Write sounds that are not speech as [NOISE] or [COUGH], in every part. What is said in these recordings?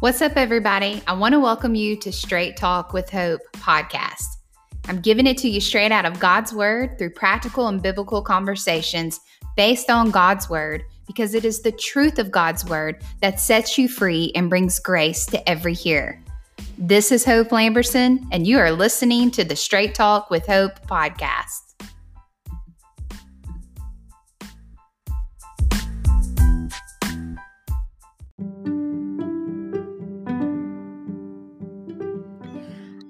What's up, everybody? I want to welcome you to Straight Talk with Hope podcast. I'm giving it to you straight out of God's Word through practical and biblical conversations based on God's Word because it is the truth of God's Word that sets you free and brings grace to every hearer. This is Hope Lamberson, and you are listening to the Straight Talk with Hope podcast.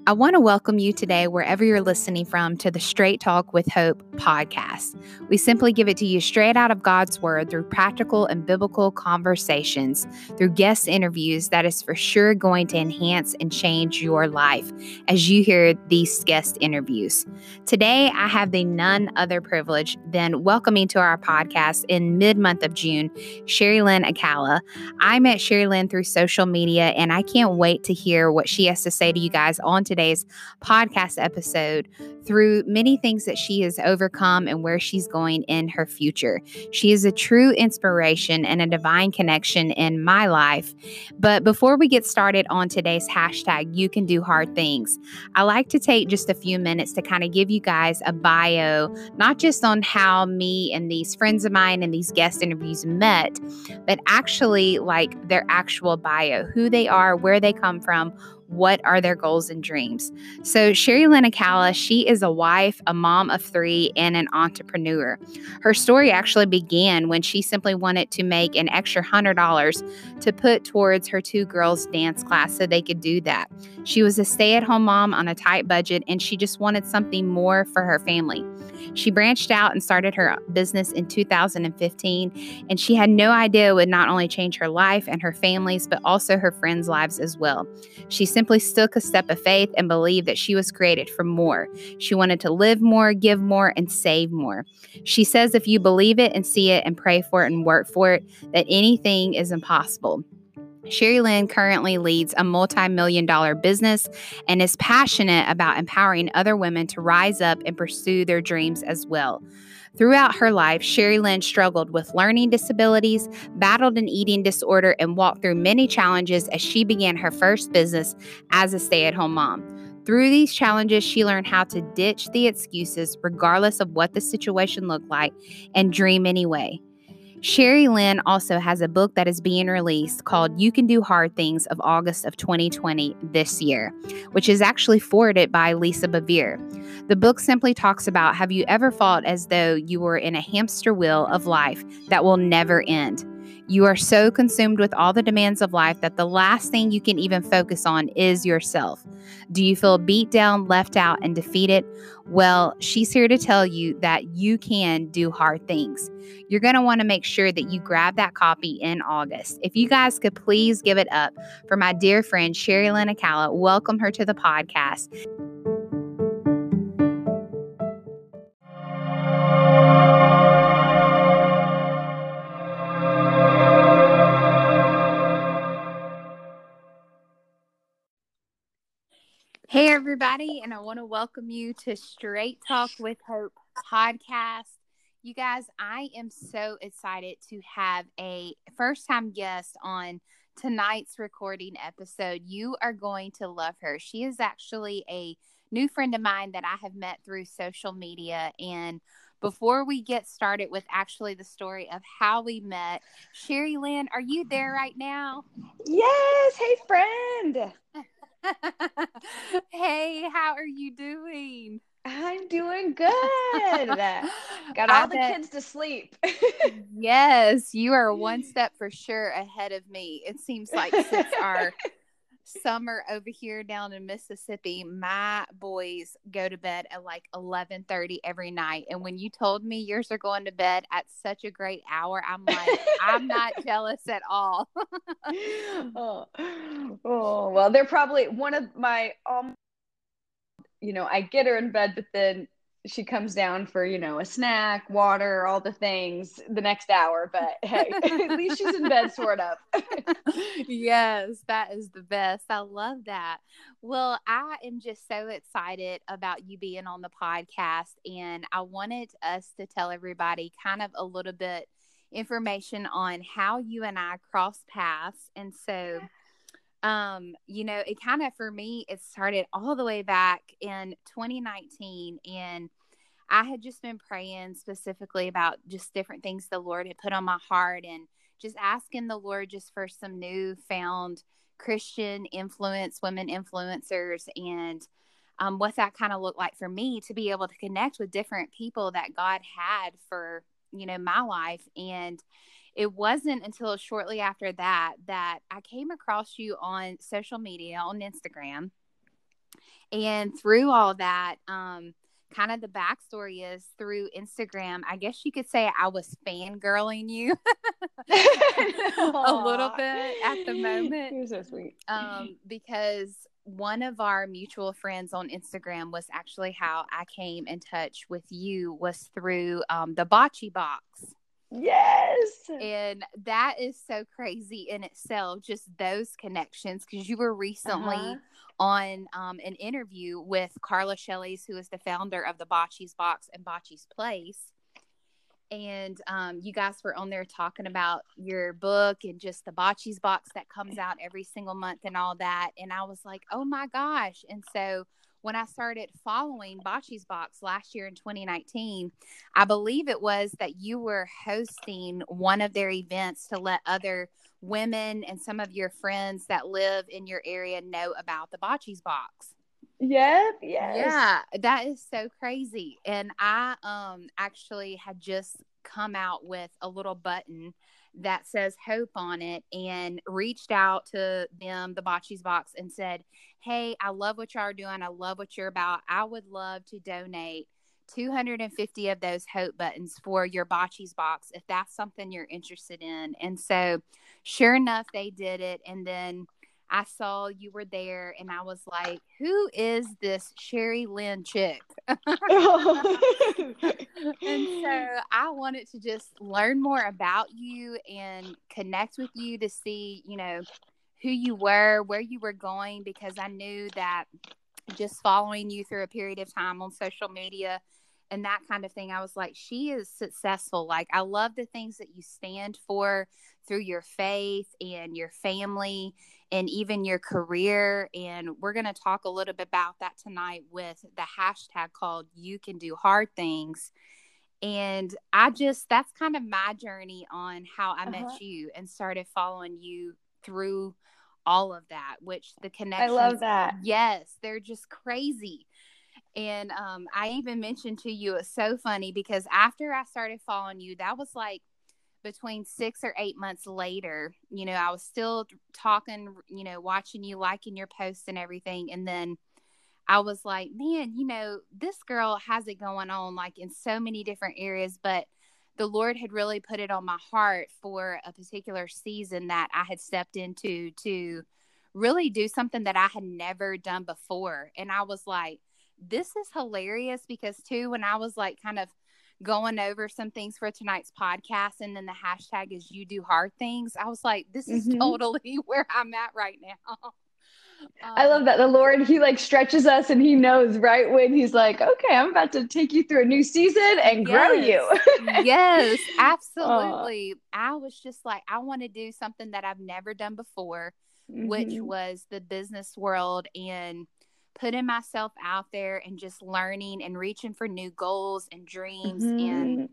I want to welcome you today, wherever you're listening from, to the Straight Talk with Hope podcast. We simply give it to you straight out of God's Word through practical and biblical conversations, through guest interviews that is for sure going to enhance and change your life as you hear these guest interviews. Today, I have the none other privilege than welcoming to our podcast in mid month of June, Sherry Lynn Acala. I met Sherry Lynn through social media, and I can't wait to hear what she has to say to you guys on today's podcast episode through many things that she has overcome and where she's going in her future. She is a true inspiration and a divine connection in my life. But before we get started on today's hashtag, you can do hard things, I like to take just a few minutes to kind of give you guys a bio, not just on how me and these friends of mine and these guest interviews met, but actually like their actual bio, who they are, where they come from what are their goals and dreams. So, Sherry Lynn Acala, she is a wife, a mom of three, and an entrepreneur. Her story actually began when she simply wanted to make an extra $100 to put towards her two girls' dance class so they could do that. She was a stay at home mom on a tight budget, and she just wanted something more for her family. She branched out and started her business in 2015, and she had no idea it would not only change her life and her family's, but also her friends' lives as well. She simply took a step of faith and believed that she was created for more. She wanted to live more, give more, and save more. She says if you believe it and see it and pray for it and work for it, that anything is impossible. Sherry Lynn currently leads a multi million dollar business and is passionate about empowering other women to rise up and pursue their dreams as well. Throughout her life, Sherry Lynn struggled with learning disabilities, battled an eating disorder, and walked through many challenges as she began her first business as a stay at home mom. Through these challenges, she learned how to ditch the excuses, regardless of what the situation looked like, and dream anyway. Sherry Lynn also has a book that is being released called You Can Do Hard Things of August of 2020 this year, which is actually forwarded by Lisa Bevere. The book simply talks about have you ever felt as though you were in a hamster wheel of life that will never end? You are so consumed with all the demands of life that the last thing you can even focus on is yourself. Do you feel beat down, left out, and defeated? Well, she's here to tell you that you can do hard things. You're going to want to make sure that you grab that copy in August. If you guys could please give it up for my dear friend Sherry Lynn Acala, welcome her to the podcast. Everybody, and I want to welcome you to Straight Talk with Hope podcast. You guys, I am so excited to have a first time guest on tonight's recording episode. You are going to love her. She is actually a new friend of mine that I have met through social media. And before we get started with actually the story of how we met, Sherry Lynn, are you there right now? Yes. Hey, friend. [LAUGHS] [LAUGHS] hey, how are you doing? I'm doing good. [LAUGHS] Got all the kids to sleep. yes, you are one [LAUGHS] step for sure ahead of me. It seems like since our summer over here down in Mississippi, my boys go to bed at like 11:30 every night. And when you told me yours are going to bed at such a great hour, I'm like, I'm not [LAUGHS] jealous at all. [LAUGHS] oh. oh, well, they're probably one of my um you know, I get her in bed, but then she comes down for you know a snack water all the things the next hour but hey [LAUGHS] at least she's in bed sort of [LAUGHS] yes that is the best. I love that. Well i am just so excited about you being on the podcast and i wanted us to tell everybody kind of a little bit information on how you and i cross paths and so um, you know, it kind of for me, it started all the way back in 2019. And I had just been praying specifically about just different things the Lord had put on my heart and just asking the Lord just for some new found Christian influence, women influencers, and um, what that kind of looked like for me to be able to connect with different people that God had for, you know, my life. And it wasn't until shortly after that that I came across you on social media on Instagram. And through all that, um, kind of the backstory is through Instagram. I guess you could say I was fangirling you [LAUGHS] a little bit at the moment. You're so sweet. Um, because one of our mutual friends on Instagram was actually how I came in touch with you was through um, the Bocce Box. Yes. And that is so crazy in itself, just those connections, because you were recently uh-huh. on um, an interview with Carla Shelley's, who is the founder of the Bocce's Box and Bocce's Place. And um, you guys were on there talking about your book and just the Bocce's Box that comes out every single month and all that. And I was like, oh my gosh. And so when I started following Bocce's Box last year in 2019, I believe it was that you were hosting one of their events to let other women and some of your friends that live in your area know about the Bocce's Box. Yep, yes. Yeah, that is so crazy. And I um actually had just come out with a little button that says hope on it and reached out to them, the Bocce's Box, and said, Hey, I love what y'all are doing. I love what you're about. I would love to donate 250 of those hope buttons for your Bocce's Box if that's something you're interested in. And so, sure enough, they did it. And then I saw you were there and I was like, who is this Sherry Lynn chick? [LAUGHS] and so [LAUGHS] I wanted to just learn more about you and connect with you to see, you know, who you were, where you were going, because I knew that just following you through a period of time on social media and that kind of thing, I was like, she is successful. Like, I love the things that you stand for through your faith and your family and even your career. And we're going to talk a little bit about that tonight with the hashtag called You Can Do Hard Things. And I just, that's kind of my journey on how I uh-huh. met you and started following you through all of that, which the connection. I love that. Yes, they're just crazy. And um, I even mentioned to you, it's so funny because after I started following you, that was like between six or eight months later, you know, I was still talking, you know, watching you, liking your posts and everything. And then I was like, man, you know, this girl has it going on like in so many different areas, but the Lord had really put it on my heart for a particular season that I had stepped into to really do something that I had never done before. And I was like, this is hilarious because, too, when I was like kind of going over some things for tonight's podcast and then the hashtag is you do hard things i was like this is mm-hmm. totally [LAUGHS] where i'm at right now. Um, i love that the lord he like stretches us and he knows right when he's like okay i'm about to take you through a new season and yes, grow you. Yes. [LAUGHS] Absolutely. I was just like i want to do something that i've never done before mm-hmm. which was the business world and putting myself out there and just learning and reaching for new goals and dreams mm-hmm. and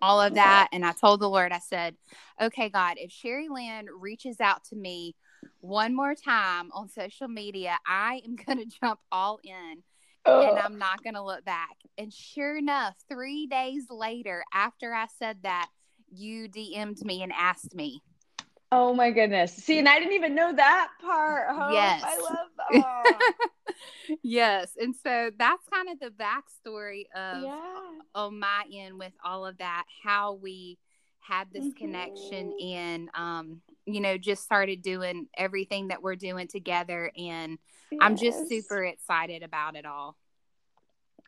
all of that. And I told the Lord, I said, okay, God, if Sherry Lynn reaches out to me one more time on social media, I am [LAUGHS] going to jump all in and I'm not going to look back. And sure enough, three days later, after I said that, you DM'd me and asked me. Oh my goodness. See, and I didn't even know that part. Oh, yes. I love [LAUGHS] oh. yes. And so that's kind of the backstory of yeah. on my end with all of that, how we had this mm-hmm. connection and um, you know, just started doing everything that we're doing together and yes. I'm just super excited about it all.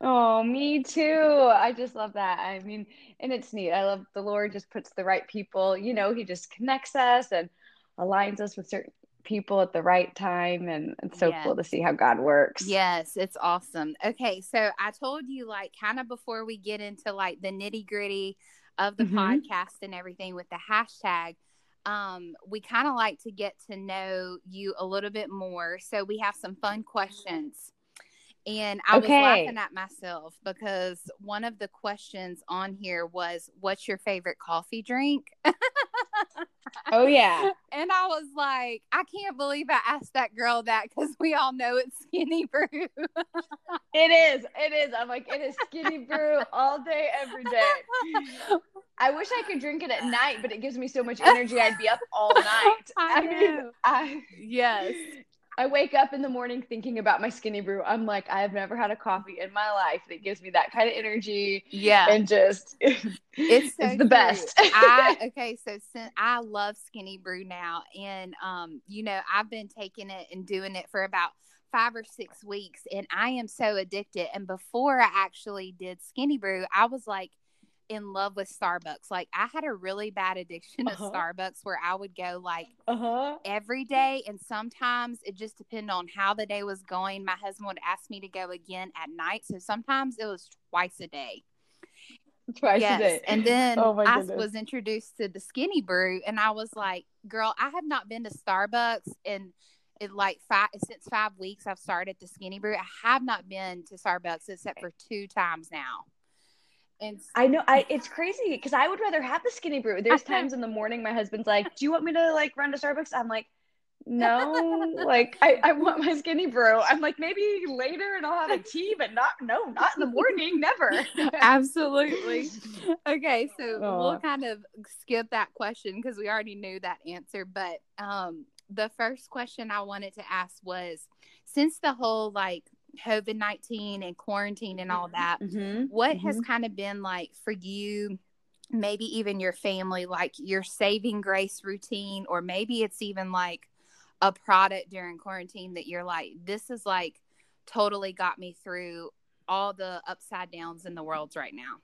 Oh, me too. I just love that. I mean, and it's neat. I love the Lord just puts the right people, you know, he just connects us and aligns us with certain people at the right time and it's so yes. cool to see how God works. Yes, it's awesome. Okay, so I told you like kind of before we get into like the nitty-gritty of the mm-hmm. podcast and everything with the hashtag um, we kind of like to get to know you a little bit more. So we have some fun questions. And I okay. was laughing at myself because one of the questions on here was, What's your favorite coffee drink? oh, yeah. [LAUGHS] And I was like, I can't believe I asked that girl that because we all know it's Skinny Brew. [LAUGHS] it is. It is. I'm like, It is Skinny Brew all day, every day. [LAUGHS] I wish I could drink it at night, but it gives me so much energy. I'd be up all night. I, I mean, I, yes. I wake up in the morning thinking about my skinny brew. I'm like, I have never had a coffee in my life that gives me that kind of energy. Yeah. And just [LAUGHS] it's, so it's the best. I [LAUGHS] okay, so since I love skinny brew now and um, you know, I've been taking it and doing it for about five or six weeks and I am so addicted. And before I actually did skinny brew, I was like in love with Starbucks. Like I had a really bad addiction uh-huh. to Starbucks where I would go like uh-huh. every day and sometimes it just depended on how the day was going. My husband would ask me to go again at night. So sometimes it was twice a day. Twice yes. a day. And [LAUGHS] then oh I was introduced to the skinny brew and I was like, girl, I have not been to Starbucks in it like five since five weeks I've started the skinny brew. I have not been to Starbucks except for two times now. And I know I it's crazy because I would rather have the skinny brew. There's times in the morning my husband's like, Do you want me to like run to Starbucks? I'm like, No, [LAUGHS] like I, I want my skinny brew. I'm like, maybe later and I'll have a tea, but not no, not in the morning, never. [LAUGHS] Absolutely. Okay, so we'll kind of skip that question because we already knew that answer. But um the first question I wanted to ask was since the whole like COVID 19 and quarantine and all that, mm-hmm. what mm-hmm. has kind of been like for you? Maybe even your family, like your saving grace routine, or maybe it's even like a product during quarantine that you're like, this is like totally got me through all the upside downs in the world right now?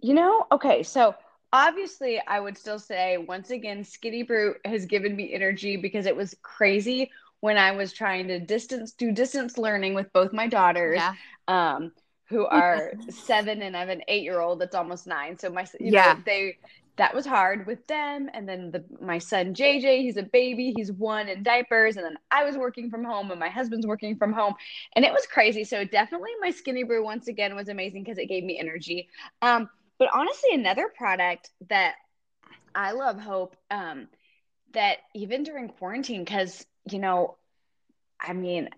You know, okay, so obviously I would still say once again, Skinny Brew has given me energy because it was crazy when I was trying to distance do distance learning with both my daughters. Yeah. Um, who are seven and I have an eight year old that's almost nine. So my yeah, know, they that was hard with them. And then the my son JJ, he's a baby, he's one in diapers, and then I was working from home and my husband's working from home, and it was crazy. So definitely my skinny brew once again was amazing because it gave me energy. Um, but honestly, another product that I love, Hope, um, that even during quarantine, because you know, I mean,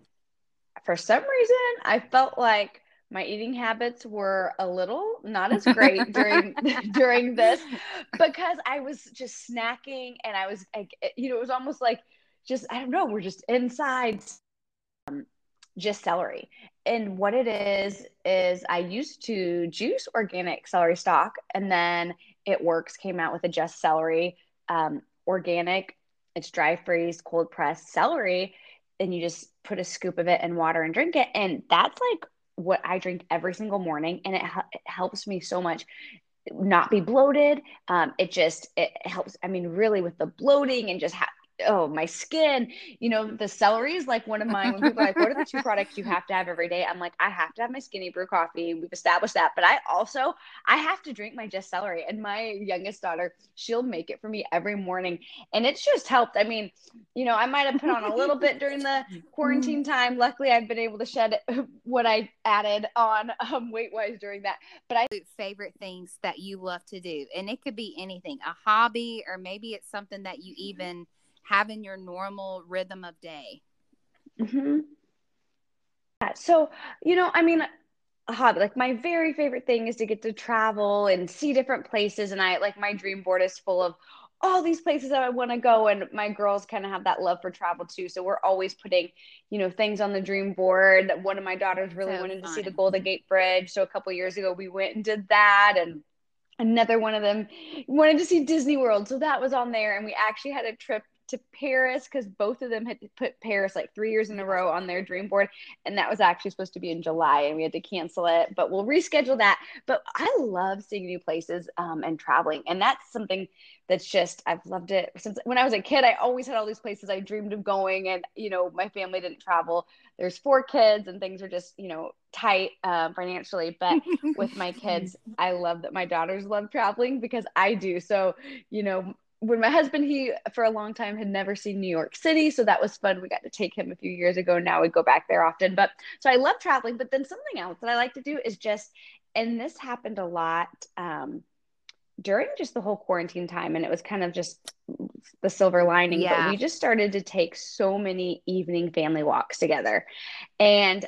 for some reason, I felt like my eating habits were a little not as great [LAUGHS] during [LAUGHS] during this because I was just snacking and I was like, you know, it was almost like just I don't know, we're just inside. Um, just celery. And what it is, is I used to juice organic celery stalk and then it works came out with a just celery um, organic it's dry freeze, cold pressed celery, and you just put a scoop of it in water and drink it. And that's like what I drink every single morning, and it, it helps me so much not be bloated. Um, it just it helps. I mean, really with the bloating and just ha- oh my skin you know the celery is like one of mine. When people are like what are the two products you have to have every day? I'm like i have to have my skinny brew coffee we've established that but i also i have to drink my just celery and my youngest daughter she'll make it for me every morning and it's just helped. I mean you know i might have put on a little bit during the [LAUGHS] quarantine time. Luckily i've been able to shed [LAUGHS] what i added on um, weight wise during that but i favorite things that you love to do and it could be anything a hobby or maybe it's something that you even having your normal rhythm of day. Mm-hmm. Yeah, so, you know, I mean, a hobby, like my very favorite thing is to get to travel and see different places. And I like my dream board is full of all these places that I want to go. And my girls kind of have that love for travel too. So we're always putting, you know, things on the dream board. One of my daughters really so wanted fun. to see the Golden Gate Bridge. So a couple years ago, we went and did that. And another one of them wanted to see Disney World. So that was on there. And we actually had a trip to Paris because both of them had put Paris like three years in a row on their dream board. And that was actually supposed to be in July and we had to cancel it, but we'll reschedule that. But I love seeing new places um, and traveling. And that's something that's just, I've loved it since when I was a kid. I always had all these places I dreamed of going. And, you know, my family didn't travel. There's four kids and things are just, you know, tight uh, financially. But [LAUGHS] with my kids, I love that my daughters love traveling because I do. So, you know, when my husband he for a long time had never seen New York City, so that was fun. We got to take him a few years ago. Now we go back there often. But so I love traveling. But then something else that I like to do is just, and this happened a lot um, during just the whole quarantine time, and it was kind of just the silver lining. Yeah. But we just started to take so many evening family walks together, and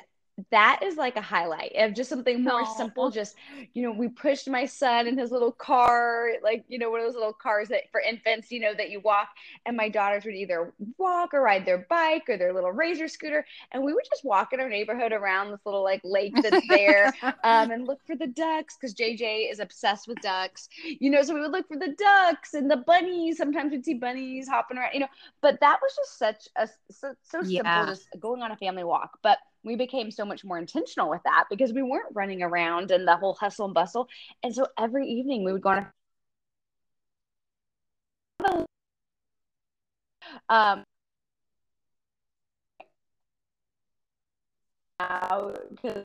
that is like a highlight of just something more Aww. simple. Just, you know, we pushed my son in his little car, like, you know, one of those little cars that for infants, you know, that you walk, and my daughters would either walk or ride their bike or their little razor scooter. And we would just walk in our neighborhood around this little like lake that's there [LAUGHS] um, and look for the ducks because JJ is obsessed with ducks, you know, so we would look for the ducks and the bunnies. Sometimes we'd see bunnies hopping around, you know, but that was just such a so, so yeah. simple, just going on a family walk. But we became so much more intentional with that because we weren't running around in the whole hustle and bustle. And so every evening we would go on a um because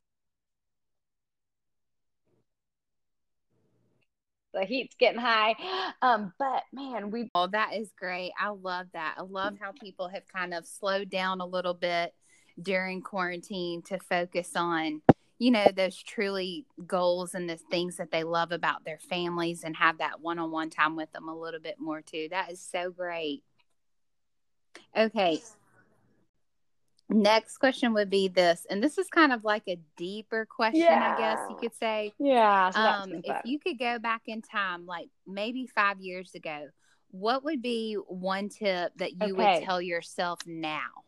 the heat's getting high. Um, but man, we oh that is great. I love that. I love how people have kind of slowed down a little bit during quarantine to focus on you know those truly goals and the things that they love about their families and have that one-on-one time with them a little bit more too. That is so great. Okay. Next question would be this and this is kind of like a deeper question yeah. i guess you could say. Yeah so um, if you could go back in time like maybe five years ago what would be one tip that you okay. would tell yourself now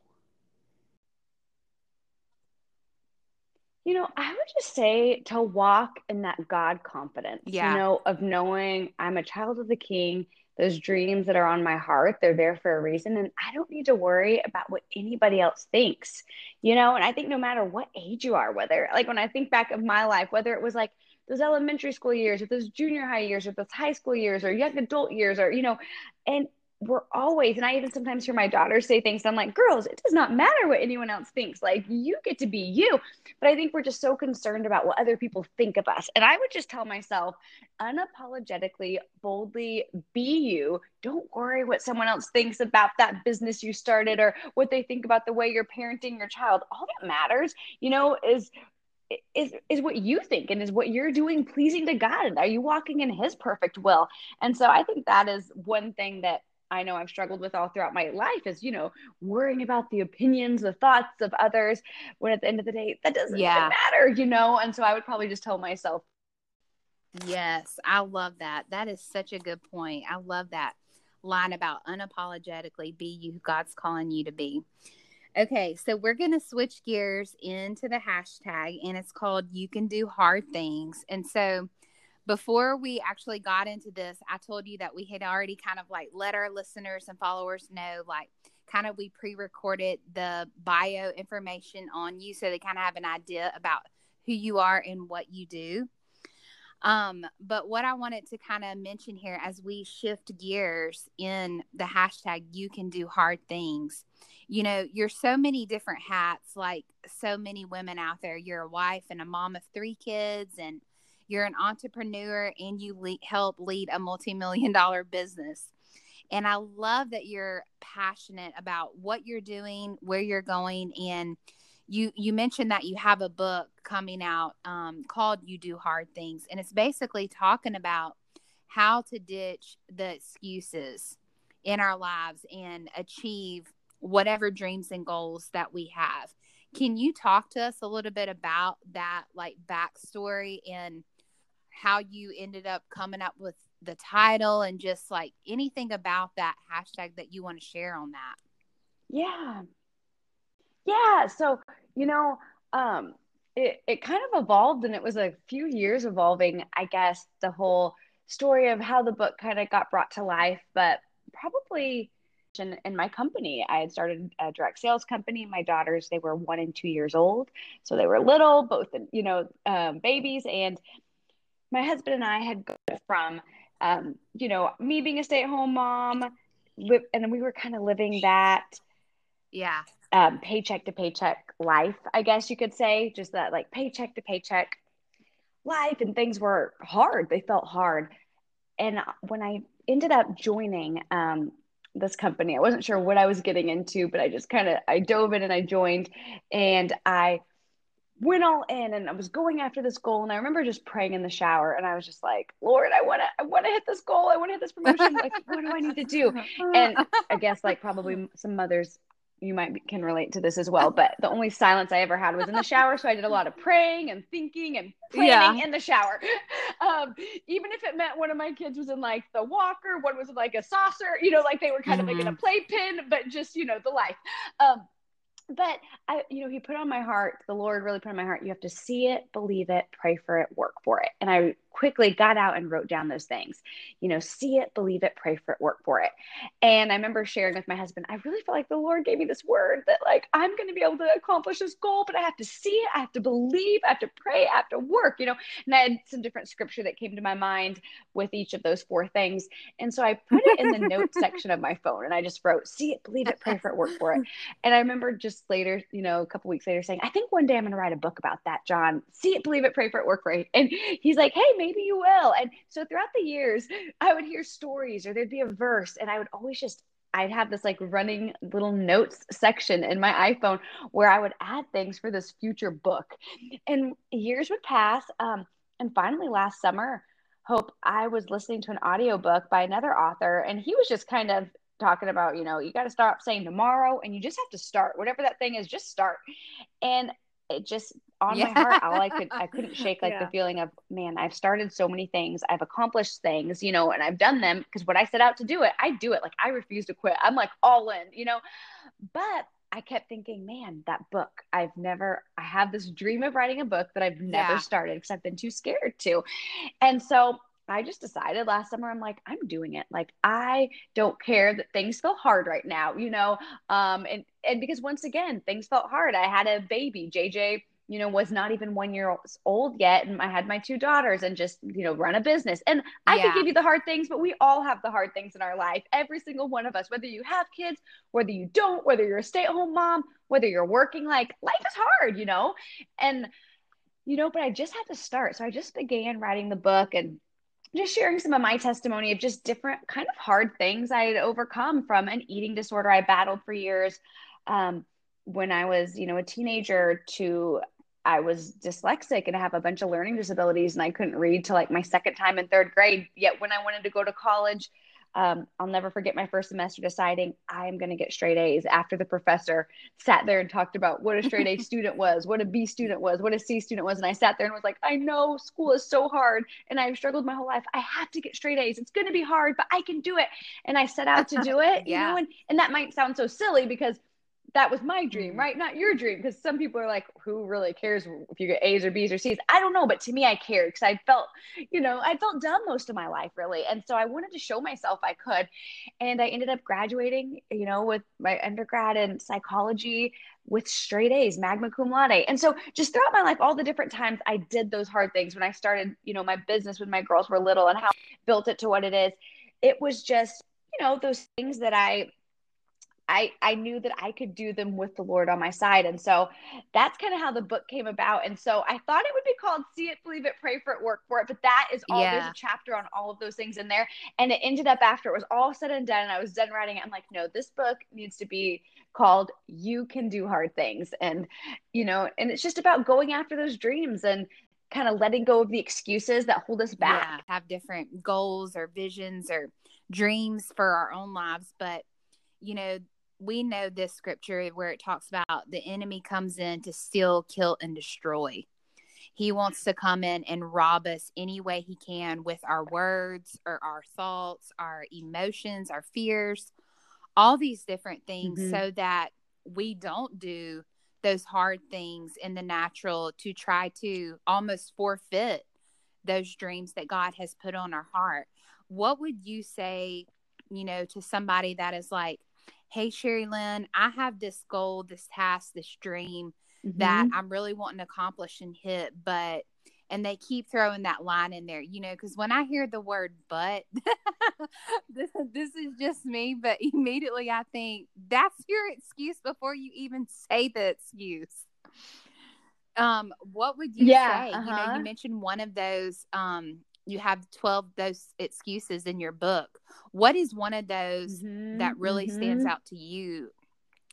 You know, I would just say to walk in that God confidence, yeah. you know, of knowing I'm a child of the King. Those dreams that are on my heart, they're there for a reason. And I don't need to worry about what anybody else thinks, you know? And I think no matter what age you are, whether like when I think back of my life, whether it was like those elementary school years or those junior high years or those high school years or young adult years or, you know, and we're always, and I even sometimes hear my daughters say things. I'm like, girls, it does not matter what anyone else thinks. Like, you get to be you. But I think we're just so concerned about what other people think of us. And I would just tell myself, unapologetically, boldly be you. Don't worry what someone else thinks about that business you started or what they think about the way you're parenting your child. All that matters, you know, is is is what you think and is what you're doing pleasing to God? Are you walking in his perfect will? And so I think that is one thing that I know I've struggled with all throughout my life is, you know, worrying about the opinions, the thoughts of others when at the end of the day, that doesn't yeah. matter, you know? And so I would probably just tell myself. Yes, I love that. That is such a good point. I love that line about unapologetically be you God's calling you to be. Okay, so we're going to switch gears into the hashtag and it's called You Can Do Hard Things. And so, before we actually got into this, I told you that we had already kind of like let our listeners and followers know, like, kind of we pre recorded the bio information on you so they kind of have an idea about who you are and what you do. Um, but what I wanted to kind of mention here as we shift gears in the hashtag, you can do hard things. You know, you're so many different hats, like so many women out there. You're a wife and a mom of three kids and you're an entrepreneur and you le- help lead a multi-million dollar business. And i love that you're passionate about what you're doing where you're going and you you mentioned that you have a book coming out um, called you do hard things and it's basically talking about how to ditch the excuses in our lives and achieve whatever dreams and goals that we have. Can you talk to us a little bit about that like backstory and how you ended up coming up with the title and just like anything about that hashtag that you want to share on that. Yeah. Yeah. So, you know, um, it, it kind of evolved and it was a few years evolving, I guess, the whole story of how the book kind of got brought to life, but probably in, in my company, I had started a direct sales company. My daughters, they were one and two years old. So they were little, both, you know, um, babies. And my husband and I had gone from, um, you know, me being a stay at home mom, and then we were kind of living that, yeah, um, paycheck to paycheck life, I guess you could say, just that like paycheck to paycheck life, and things were hard. They felt hard. And when I ended up joining um, this company. I wasn't sure what I was getting into, but I just kind of I dove in and I joined, and I went all in and I was going after this goal. And I remember just praying in the shower and I was just like, Lord, I want to, I want to hit this goal. I want to hit this promotion. Like, what do I need to do? And I guess like probably some mothers you might be, can relate to this as well. But the only silence I ever had was in the shower. So I did a lot of praying and thinking and planning yeah. in the shower. [LAUGHS] Um, even if it meant one of my kids was in like the walker, one was in like a saucer, you know, like they were kind mm-hmm. of like in a mm-hmm. playpen, but just, you know, the life. Um, but I, you know, he put on my heart, the Lord really put on my heart, you have to see it, believe it, pray for it, work for it. And I quickly got out and wrote down those things. You know, see it, believe it, pray for it, work for it. And I remember sharing with my husband, I really felt like the Lord gave me this word that like I'm going to be able to accomplish this goal, but I have to see it, I have to believe, I have to pray, I have to work, you know. And I had some different scripture that came to my mind with each of those four things. And so I put it in the notes [LAUGHS] section of my phone and I just wrote, see it, believe it, pray for it, work for it. And I remember just later, you know, a couple weeks later saying, I think one day I'm going to write a book about that, John. See it, believe it, pray for it, work for it. And he's like, hey, maybe maybe you will. And so throughout the years, [LAUGHS] I would hear stories or there'd be a verse, and I would always just I'd have this like running little notes section in my iPhone where I would add things for this future book. And years would pass. Um, and finally, last summer, Hope, I was listening to an audiobook by another author, and he was just kind of talking about, you know, you got to stop saying tomorrow and you just have to start. Whatever that thing is, just start. And it just [LAUGHS] on yeah. my heart all i could i couldn't shake like yeah. the feeling of man i've started so many things i've accomplished things you know and i've done them because when i set out to do it i do it like i refuse to quit i'm like all in you know but i kept thinking man that book i've never i have this dream of writing a book that i've never yeah. started because i've been too scared to and so I just decided last summer, I'm like, I'm doing it. Like, I don't care that things feel hard right now, you know? Um, and, and because once again, things felt hard. I had a baby, JJ, you know, was not even one year old yet. And I had my two daughters and just, you know, run a business. And I yeah. could give you the hard things, but we all have the hard things in our life. Every single one of us, whether you have kids, whether you don't, whether you're a stay at home mom, whether you're working, like life is hard, you know? And, you know, but I just had to start. So I just began writing the book and just sharing some of my testimony of just different kind of hard things I had overcome from an eating disorder I battled for years. Um, when I was, you know, a teenager to I was dyslexic and I have a bunch of learning disabilities and I couldn't read till like my second time in third grade. Yet when I wanted to go to college, um, I'll never forget my first semester deciding I am going to get straight A's after the professor sat there and talked about what a straight A [LAUGHS] student was, what a B student was, what a C student was. And I sat there and was like, I know school is so hard and I've struggled my whole life. I have to get straight A's. It's going to be hard, but I can do it. And I set out to do it, yeah. you know, and, and that might sound so silly because that was my dream, mm-hmm. right? Not your dream. Because some people are like, who really cares if you get A's or B's or C's? I don't know. But to me, I cared because I felt, you know, I felt dumb most of my life, really. And so I wanted to show myself I could. And I ended up graduating, you know, with my undergrad in psychology with straight A's, magna cum laude. And so just throughout my life, all the different times I did those hard things when I started, you know, my business when my girls were little and how I built it to what it is, it was just, you know, those things that I I I knew that I could do them with the Lord on my side. And so that's kind of how the book came about. And so I thought it would be called See It, Believe It, Pray for It, Work for It. But that is all yeah. there's a chapter on all of those things in there. And it ended up after it was all said and done and I was done writing it. I'm like, no, this book needs to be called You Can Do Hard Things. And, you know, and it's just about going after those dreams and kind of letting go of the excuses that hold us back. Yeah, have different goals or visions or dreams for our own lives. But you know we know this scripture where it talks about the enemy comes in to steal, kill, and destroy. He wants to come in and rob us any way he can with our words or our thoughts, our emotions, our fears, all these different things, mm-hmm. so that we don't do those hard things in the natural to try to almost forfeit those dreams that God has put on our heart. What would you say, you know, to somebody that is like, hey sherry lynn i have this goal this task this dream mm-hmm. that i'm really wanting to accomplish and hit but and they keep throwing that line in there you know because when i hear the word but [LAUGHS] this, this is just me but immediately i think that's your excuse before you even say the excuse um what would you yeah, say uh-huh. you know you uh-huh. mentioned one of those um you have 12 those excuses in your book. What is one of those Mhm, that really stands mhm. out to you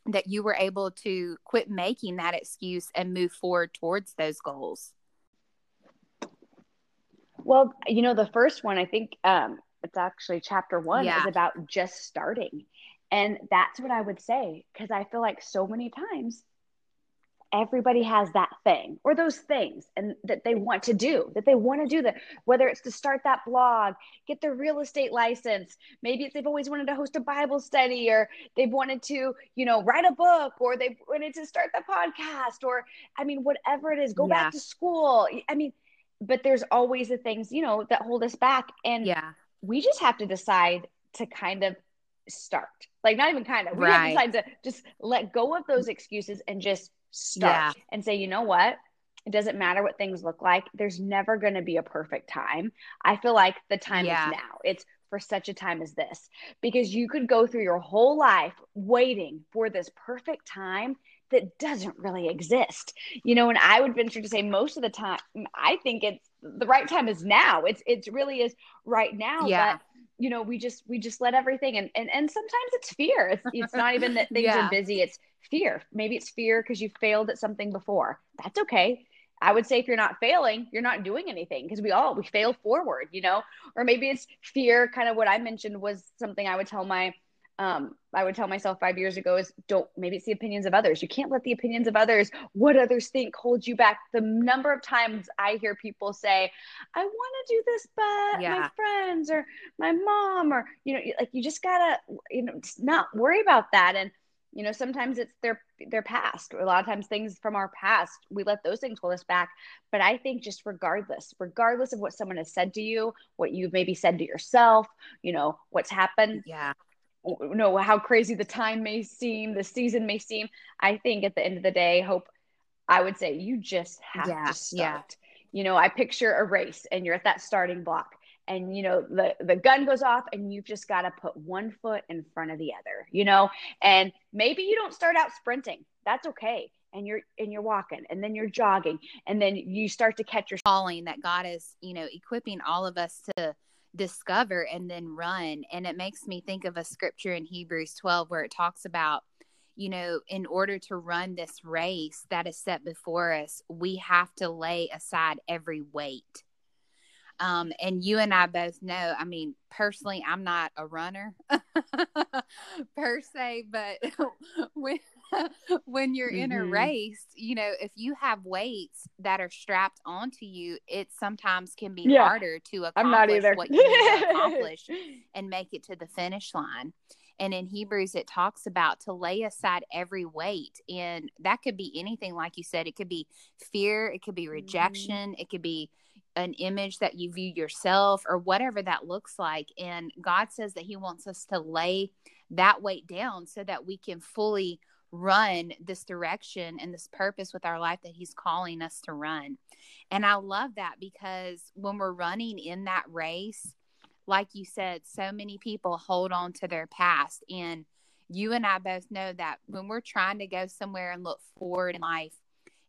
that you were able to quit making that excuse and move forward towards those goals? Well, you know, the first one, I think um, it's actually chapter one, Yeah. is about just starting. And that's what I would say, because I feel like so many times everybody has that thing or those things and that they want to do that they want to do that whether it's to start that blog get their real estate license maybe it's they've always wanted to host a bible study or they've wanted to you know write a book or they've wanted to start the podcast or i mean whatever it is go Yeah. back to school i mean but there's always the things you know that hold us back and Yeah. we just have to decide to kind of start like not even kind of we Right. have to decide to just let go of those excuses and just start and say you know what? It doesn't matter what things look like. There's never going to be a perfect time. I feel like the time Yeah. is now. It's for such a time as this. Because you could go through your whole life waiting for this perfect time that doesn't really exist. You know and i would venture to say most of the time i think it's the right time is now. It's it's really is right now Yeah. but you know we just we just let everything and and, and sometimes it's fear. It's, it's not even that [LAUGHS] things Yeah. are busy it's fear. Maybe it's fear because you failed at something before. That's okay. I would say if you're not failing you're not doing anything because we all we fail forward you know? Or maybe it's fear kind of what i mentioned was something i would tell my um, I would tell myself five years ago is don't maybe it's the opinions of others. You can't let the opinions of others, what others think, hold you back. The number of times I hear people say, I want to do this, but my friends or my mom, or you know, like you just gotta, you know, not worry about that. And you know, sometimes it's their their past. A lot of times things from our past, we let those things hold us back. But I think just regardless, regardless of what someone has said to you, what you've maybe said to yourself, you know, what's happened, Yeah. You know how crazy the time may seem the season may seem. I think at the end of the day hope i would say you just have Yeah, to yeah. start. You know i picture a race and you're at that starting block and you know the the gun goes off and you've just got to put one foot in front of the other you know? And maybe you don't start out sprinting. That's okay. And you're and you're walking and then you're jogging and then you start to catch your calling that God is, you know, equipping all of us to discover and then run. And it makes me think of a scripture in Hebrews 12 where it talks about, you know, in order to run this race that is set before us, we have to lay aside every weight. Um, and you and I both know, I mean, personally, I'm not a runner [LAUGHS] per se, but [LAUGHS] when [LAUGHS] when you're in a Mhm. race, you know, if you have weights that are strapped onto you, it sometimes can be Yeah. harder to accomplish what you need to accomplish [LAUGHS] and make it to the finish line. And in Hebrews, it talks about to lay aside every weight. And that could be anything, like you said, it could be fear, it could be rejection, it could be an image that you view yourself or whatever that looks like. And God says that He wants us to lay that weight down so that we can fully run this direction and this purpose with our life that He's calling us to run. And I love that because when we're running in that race, like you said, so many people hold on to their past. And you and I both know that when we're trying to go somewhere and look forward in life,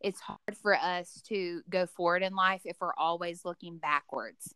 it's hard for us to go forward in life if we're always looking backwards.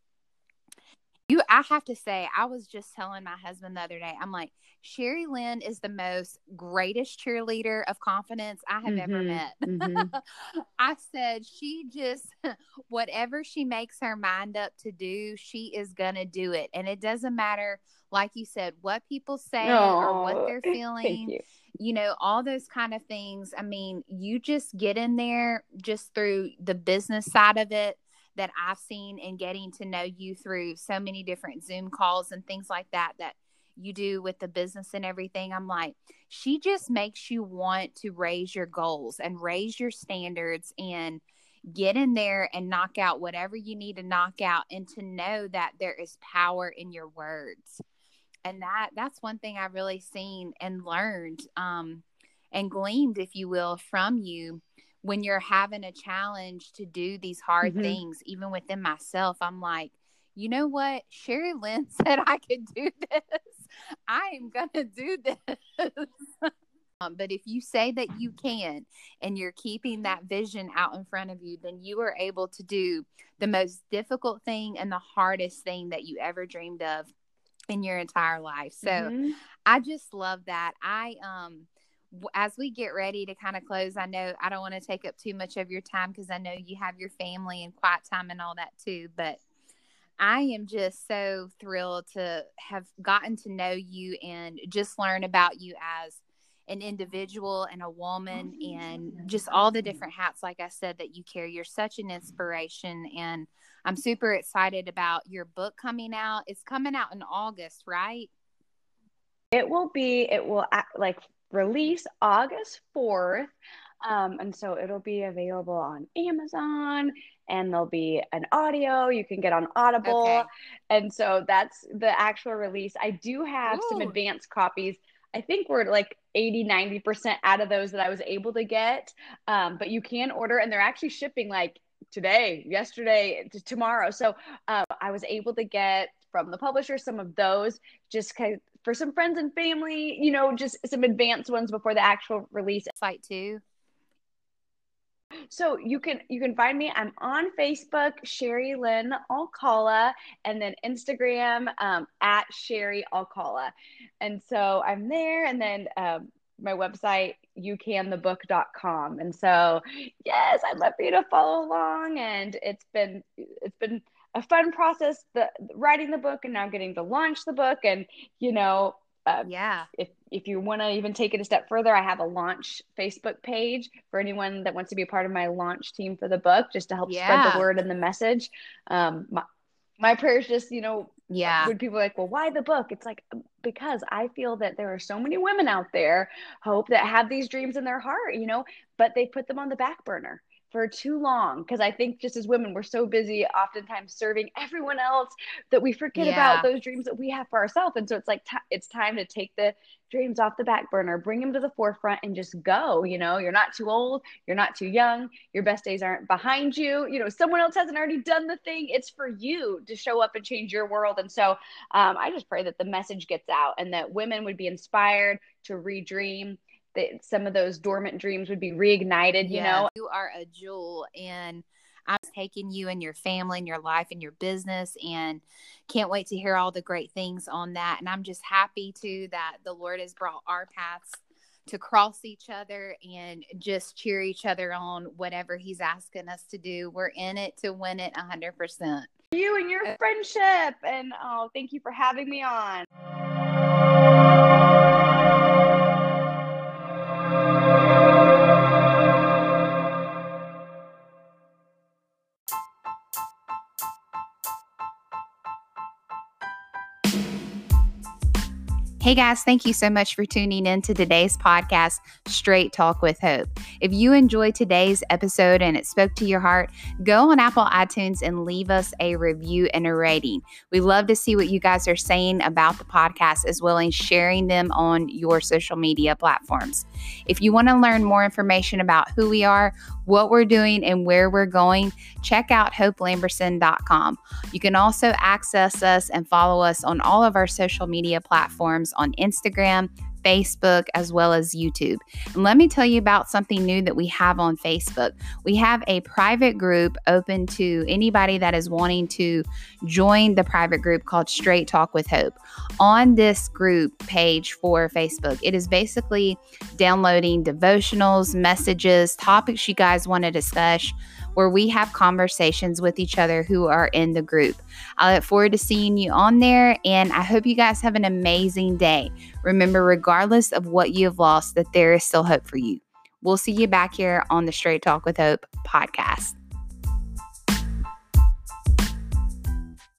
You, I have to say, I was just telling my husband the other day, I'm like, Sherry Lynn is the most greatest cheerleader of confidence I have ever Mhm, met. mhm. [LAUGHS] I said, she just, [LAUGHS] whatever she makes her mind up to do, she is going to do it. And it doesn't matter, like you said, what people say or what they're [LAUGHS] feeling you you know, all those kind of things. I mean, you just get in there just through the business side of it that I've seen and getting to know you through so many different Zoom calls and things like that that you do with the business and everything. I'm like, she just makes you want to raise your goals and raise your standards and get in there and knock out whatever you need to knock out and to know that there is power in your words and that that's one thing I've really seen and learned um, and gleaned, if you will, from you when you're having a challenge to do these hard Mhm. things. Even within myself, I'm like, you know what? Sherry Lynn [LAUGHS] said I could do this. I am gonna do this. [LAUGHS] Um, but if you say that you can and you're keeping that vision out in front of you, then you are able to do the most difficult thing and the hardest thing that you ever dreamed of in your entire life. So mm-hmm. I just love that. I um as we get ready to kind of close, I know I don't want to take up too much of your time because I know you have your family and quiet time and all that too. But I am just so thrilled to have gotten to know you and just learn about you as an individual and a woman and just all the different hats, like I said, that you carry. You're such an inspiration. And I'm super excited about your book coming out. It's coming out in August, right? It will be, it will like release August 4th. Um, and so it'll be available on Amazon and there'll be an audio you can get on Audible. Okay. And so that's the actual release. I do have Ooh. some advanced copies. I think we're like 80, 90% out of those that I was able to get. Um, but you can order and they're actually shipping like today, yesterday, to tomorrow. So uh, I was able to get from the publisher some of those just for some friends and family, you know, just some advanced ones before the actual release. Site too. So you can you can find me. I'm on Facebook, Sherry Lynn Alcala, and then Instagram um, at Sherry Alcala. And so I'm there, and then um, my website youcanthebook.com. And so yes, I'd love for you to follow along. And it's been it's been a fun process, the writing the book and now getting to launch the book. And you know, uh, yeah. If if you want to even take it a step further, I have a launch Facebook page for anyone that wants to be a part of my launch team for the book, just to help yeah. spread the word and the message. Um, my, my prayers just, you know, yeah. When people are like, well, why the book? It's like because I feel that there are so many women out there, hope that have these dreams in their heart, you know, but they put them on the back burner for too long because I think just as women, we're so busy oftentimes serving everyone else that we forget yeah. about those dreams that we have for ourselves. And so it's like, t- it's time to take the dreams off the back burner, bring them to the forefront and just go. You know, you're not too old, you're not too young, your best days aren't behind you. You know, someone else hasn't already done the thing. It's for you to show up and change your world. And so um, I just pray that the message gets out and that women would be inspired to redream that some of those dormant dreams would be reignited, you know? You are a jewel and I'm taking you and your family and your life and your business and can't wait to hear all the great things on that. And I'm just happy too that the Lord has brought our paths to cross each other and just cheer each other on whatever he's asking us to do. We're in it to win it 100%. You and your friendship. And oh, thank you for having me on. Hey guys, thank you so much for tuning in to today's podcast, Straight Talk with Hope. If you enjoyed today's episode and it spoke to your heart, go on Apple iTunes and leave us a review and a rating. We love to see what you guys are saying about the podcast as well as sharing them on your social media platforms. If you want to learn more information about who we are, what we're doing, and where we're going, check out hopelamberson.com. You can also access us and follow us on all of our social media platforms on Instagram, Facebook, as well as YouTube. And let me tell you about something new that we have on Facebook. We have a private group open to anybody that is wanting to join the private group called Straight Talk with Hope. On this group page for Facebook, it is basically downloading devotionals, messages, topics you guys want to discuss where we have conversations with each other who are in the group. I look forward to seeing you on there, and I hope you guys have an amazing day. Remember, regardless of what you have lost, that there is still hope for you. We'll see you back here on the Straight Talk with Hope podcast.